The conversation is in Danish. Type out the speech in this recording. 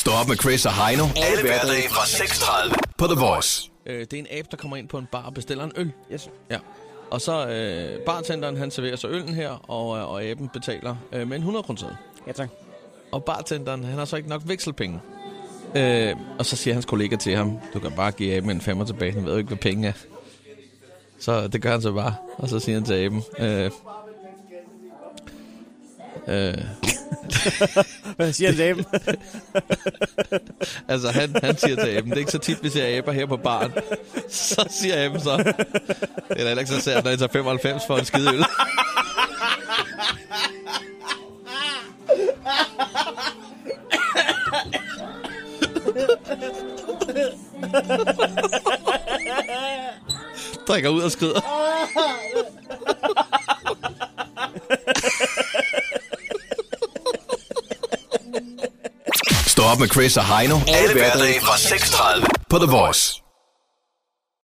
Stå op med Chris og Heino. Alle hverdage fra 6.30 på The Voice. Øh, det er en abe, der kommer ind på en bar og bestiller en øl. Yes. Ja. Og så øh, bartenderen, han serverer så øllen her, og, øh, og aben betaler øh, med en 100 kroner Ja, tak. Og bartenderen, han har så ikke nok vekselpenge. Øh, og så siger hans kollega til ham, du kan bare give aben en femmer tilbage, han ved jo ikke, hvad penge er. Så det gør han så bare. Og så siger han til aben, øh, øh, Hvad siger Damen? altså han, han siger til aben, det er ikke så tit, vi ser aber her på baren. Så siger aben så, det er da heller ikke så sært, når I tager 95 for en skide øl. Drikker ud og skrider. Stå op med Chris og Heino. Alle hverdage fra 6.30 på The Voice.